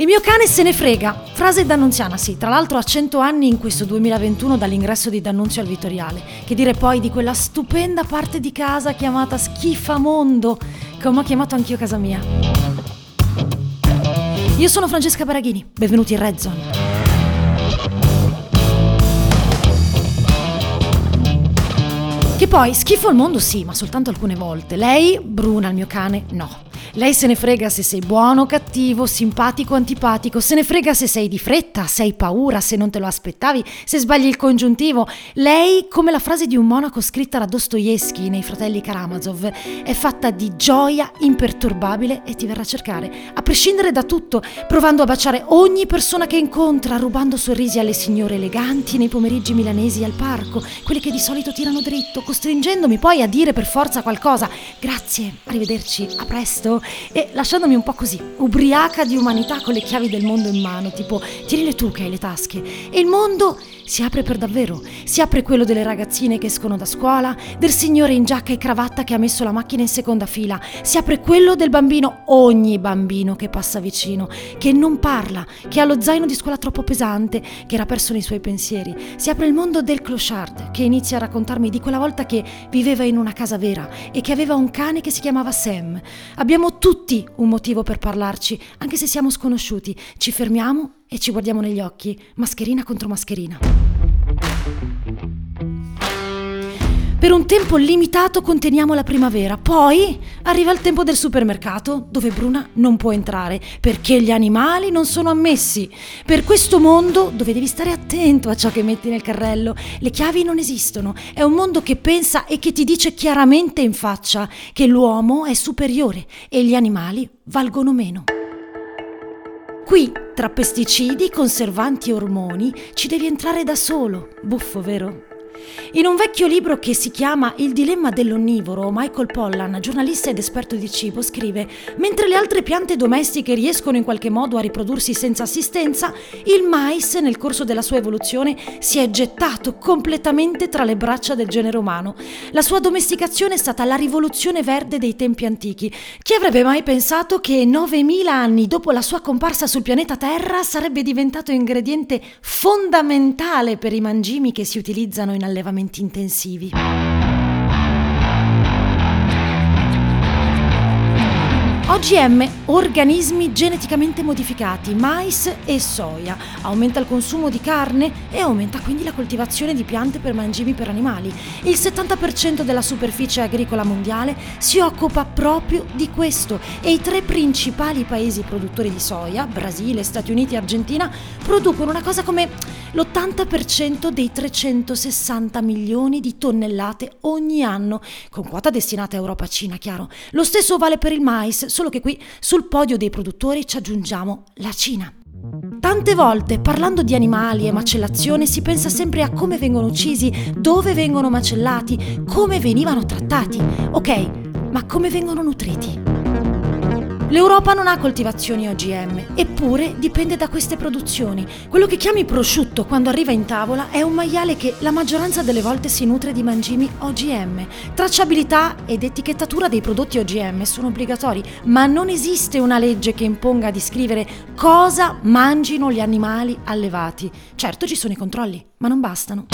Il mio cane se ne frega. Frase d'Annunziana, sì. Tra l'altro ha 100 anni in questo 2021 dall'ingresso di D'Annunzio al Vitoriale. Che dire poi di quella stupenda parte di casa chiamata Schifamondo, come ho chiamato anch'io casa mia. Io sono Francesca Baraghini, benvenuti in Red Zone. Che poi schifo al mondo sì, ma soltanto alcune volte. Lei, Bruna, il mio cane, no. Lei se ne frega se sei buono o cattivo, simpatico o antipatico, se ne frega se sei di fretta, se hai paura, se non te lo aspettavi, se sbagli il congiuntivo. Lei, come la frase di un monaco scritta da Dostoevsky nei fratelli Karamazov, è fatta di gioia imperturbabile e ti verrà a cercare, a prescindere da tutto, provando a baciare ogni persona che incontra, rubando sorrisi alle signore eleganti nei pomeriggi milanesi al parco, quelli che di solito tirano dritto, costringendomi poi a dire per forza qualcosa. Grazie, arrivederci, a presto e lasciandomi un po' così, ubriaca di umanità con le chiavi del mondo in mano, tipo tienile tu che hai le tasche. E il mondo si apre per davvero. Si apre quello delle ragazzine che escono da scuola, del signore in giacca e cravatta che ha messo la macchina in seconda fila. Si apre quello del bambino, ogni bambino che passa vicino, che non parla, che ha lo zaino di scuola troppo pesante, che era perso nei suoi pensieri. Si apre il mondo del clochard, che inizia a raccontarmi di quella volta che viveva in una casa vera e che aveva un cane che si chiamava Sam. Abbiamo tutti un motivo per parlarci, anche se siamo sconosciuti. Ci fermiamo e ci guardiamo negli occhi, mascherina contro mascherina. Per un tempo limitato conteniamo la primavera, poi arriva il tempo del supermercato dove Bruna non può entrare perché gli animali non sono ammessi. Per questo mondo dove devi stare attento a ciò che metti nel carrello, le chiavi non esistono, è un mondo che pensa e che ti dice chiaramente in faccia che l'uomo è superiore e gli animali valgono meno. Qui, tra pesticidi, conservanti e ormoni, ci devi entrare da solo. Buffo, vero? In un vecchio libro che si chiama Il dilemma dell'onnivoro, Michael Pollan, giornalista ed esperto di cibo, scrive: Mentre le altre piante domestiche riescono in qualche modo a riprodursi senza assistenza, il mais, nel corso della sua evoluzione, si è gettato completamente tra le braccia del genere umano. La sua domesticazione è stata la rivoluzione verde dei tempi antichi. Chi avrebbe mai pensato che 9000 anni dopo la sua comparsa sul pianeta Terra sarebbe diventato ingrediente fondamentale per i mangimi che si utilizzano in allevamenti intensivi. OGM, organismi geneticamente modificati, mais e soia. Aumenta il consumo di carne e aumenta quindi la coltivazione di piante per mangimi per animali. Il 70% della superficie agricola mondiale si occupa proprio di questo e i tre principali paesi produttori di soia, Brasile, Stati Uniti e Argentina, producono una cosa come l'80% dei 360 milioni di tonnellate ogni anno, con quota destinata a Europa-Cina, chiaro. Lo stesso vale per il mais, solo che qui sul podio dei produttori ci aggiungiamo la Cina. Tante volte parlando di animali e macellazione si pensa sempre a come vengono uccisi, dove vengono macellati, come venivano trattati. Ok, ma come vengono nutriti? L'Europa non ha coltivazioni OGM, eppure dipende da queste produzioni. Quello che chiami prosciutto quando arriva in tavola è un maiale che la maggioranza delle volte si nutre di mangimi OGM. Tracciabilità ed etichettatura dei prodotti OGM sono obbligatori, ma non esiste una legge che imponga di scrivere cosa mangino gli animali allevati. Certo ci sono i controlli, ma non bastano.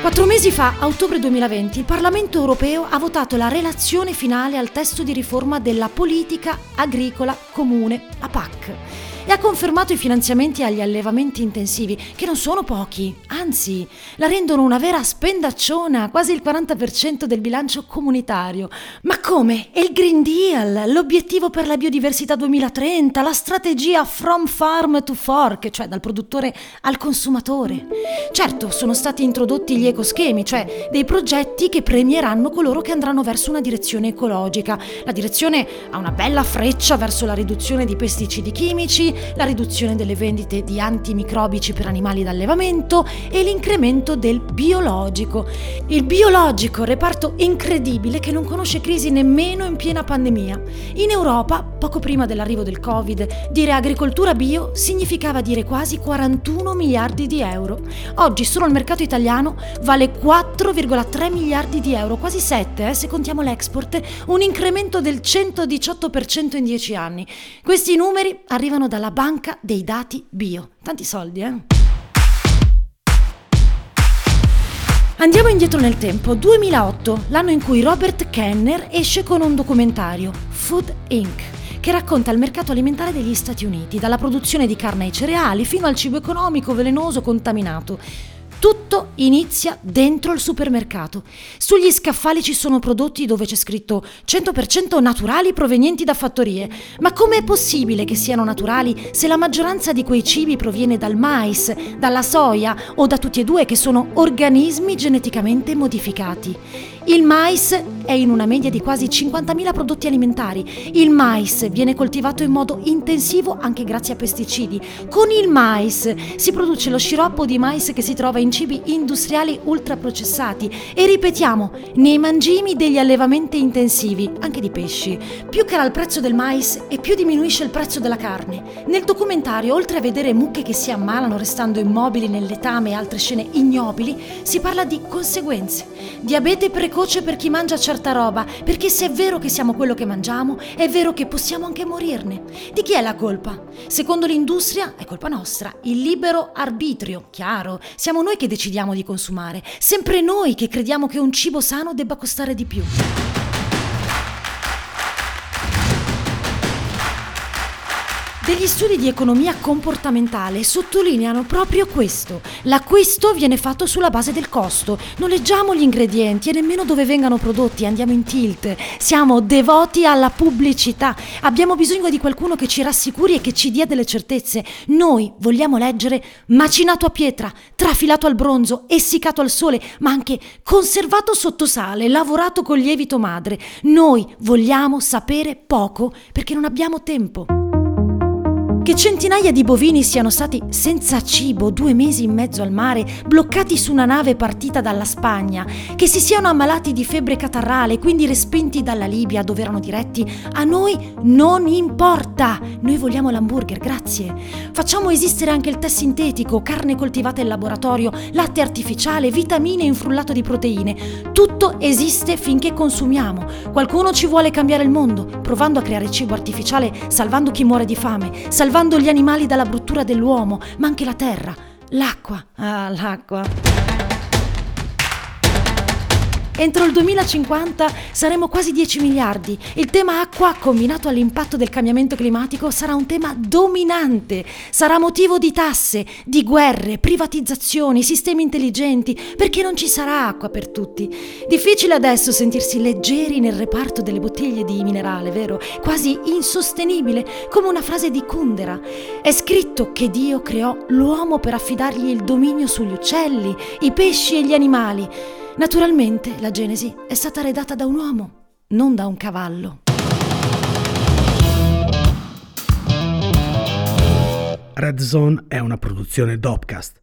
Quattro mesi fa, a ottobre 2020, il Parlamento europeo ha votato la relazione finale al testo di riforma della politica agricola comune, la PAC e ha confermato i finanziamenti agli allevamenti intensivi, che non sono pochi, anzi, la rendono una vera spendacciona, quasi il 40% del bilancio comunitario. Ma come? È il Green Deal, l'obiettivo per la biodiversità 2030, la strategia From Farm to Fork, cioè dal produttore al consumatore. Certo, sono stati introdotti gli ecoschemi, cioè dei progetti che premieranno coloro che andranno verso una direzione ecologica. La direzione ha una bella freccia verso la riduzione di pesticidi chimici, la riduzione delle vendite di antimicrobici per animali d'allevamento e l'incremento del biologico. Il biologico, reparto incredibile che non conosce crisi nemmeno in piena pandemia. In Europa, poco prima dell'arrivo del Covid, dire agricoltura bio significava dire quasi 41 miliardi di euro. Oggi solo il mercato italiano vale 4,3 miliardi di euro, quasi 7 eh, se contiamo l'export, un incremento del 118% in 10 anni. Questi numeri arrivano dalla banca dei dati bio. Tanti soldi, eh? Andiamo indietro nel tempo, 2008, l'anno in cui Robert Kenner esce con un documentario, Food Inc., che racconta il mercato alimentare degli Stati Uniti, dalla produzione di carne ai cereali fino al cibo economico velenoso contaminato. Tutto inizia dentro il supermercato. Sugli scaffali ci sono prodotti dove c'è scritto 100% naturali provenienti da fattorie. Ma com'è possibile che siano naturali se la maggioranza di quei cibi proviene dal mais, dalla soia o da tutti e due che sono organismi geneticamente modificati? Il mais è in una media di quasi 50.000 prodotti alimentari. Il mais viene coltivato in modo intensivo anche grazie a pesticidi. Con il mais si produce lo sciroppo di mais che si trova in cibi industriali ultraprocessati e ripetiamo, nei mangimi degli allevamenti intensivi, anche di pesci. Più cala il prezzo del mais e più diminuisce il prezzo della carne. Nel documentario, oltre a vedere mucche che si ammalano restando immobili nel letame e altre scene ignobili, si parla di conseguenze. Diabete precoce precoce per chi mangia certa roba, perché se è vero che siamo quello che mangiamo, è vero che possiamo anche morirne. Di chi è la colpa? Secondo l'industria è colpa nostra, il libero arbitrio, chiaro, siamo noi che decidiamo di consumare, sempre noi che crediamo che un cibo sano debba costare di più. Degli studi di economia comportamentale sottolineano proprio questo. L'acquisto viene fatto sulla base del costo. Non leggiamo gli ingredienti e nemmeno dove vengano prodotti, andiamo in tilt. Siamo devoti alla pubblicità. Abbiamo bisogno di qualcuno che ci rassicuri e che ci dia delle certezze. Noi vogliamo leggere macinato a pietra, trafilato al bronzo, essiccato al sole, ma anche conservato sotto sale, lavorato con lievito madre. Noi vogliamo sapere poco perché non abbiamo tempo. Che centinaia di bovini siano stati senza cibo due mesi in mezzo al mare, bloccati su una nave partita dalla Spagna, che si siano ammalati di febbre catarrale, quindi respinti dalla Libia dove erano diretti, a noi non importa. Noi vogliamo l'hamburger, grazie. Facciamo esistere anche il tè sintetico, carne coltivata in laboratorio, latte artificiale, vitamine in frullato di proteine. Tutto esiste finché consumiamo. Qualcuno ci vuole cambiare il mondo, provando a creare cibo artificiale, salvando chi muore di fame, salvando salvando gli animali dalla bruttura dell'uomo, ma anche la terra, l'acqua. Ah, l'acqua. Entro il 2050 saremo quasi 10 miliardi. Il tema acqua, combinato all'impatto del cambiamento climatico, sarà un tema dominante. Sarà motivo di tasse, di guerre, privatizzazioni, sistemi intelligenti, perché non ci sarà acqua per tutti. Difficile adesso sentirsi leggeri nel reparto delle bottiglie di minerale, vero? Quasi insostenibile, come una frase di Kundera. È scritto che Dio creò l'uomo per affidargli il dominio sugli uccelli, i pesci e gli animali. Naturalmente la Genesi è stata redatta da un uomo, non da un cavallo. Red Zone è una produzione Dopcast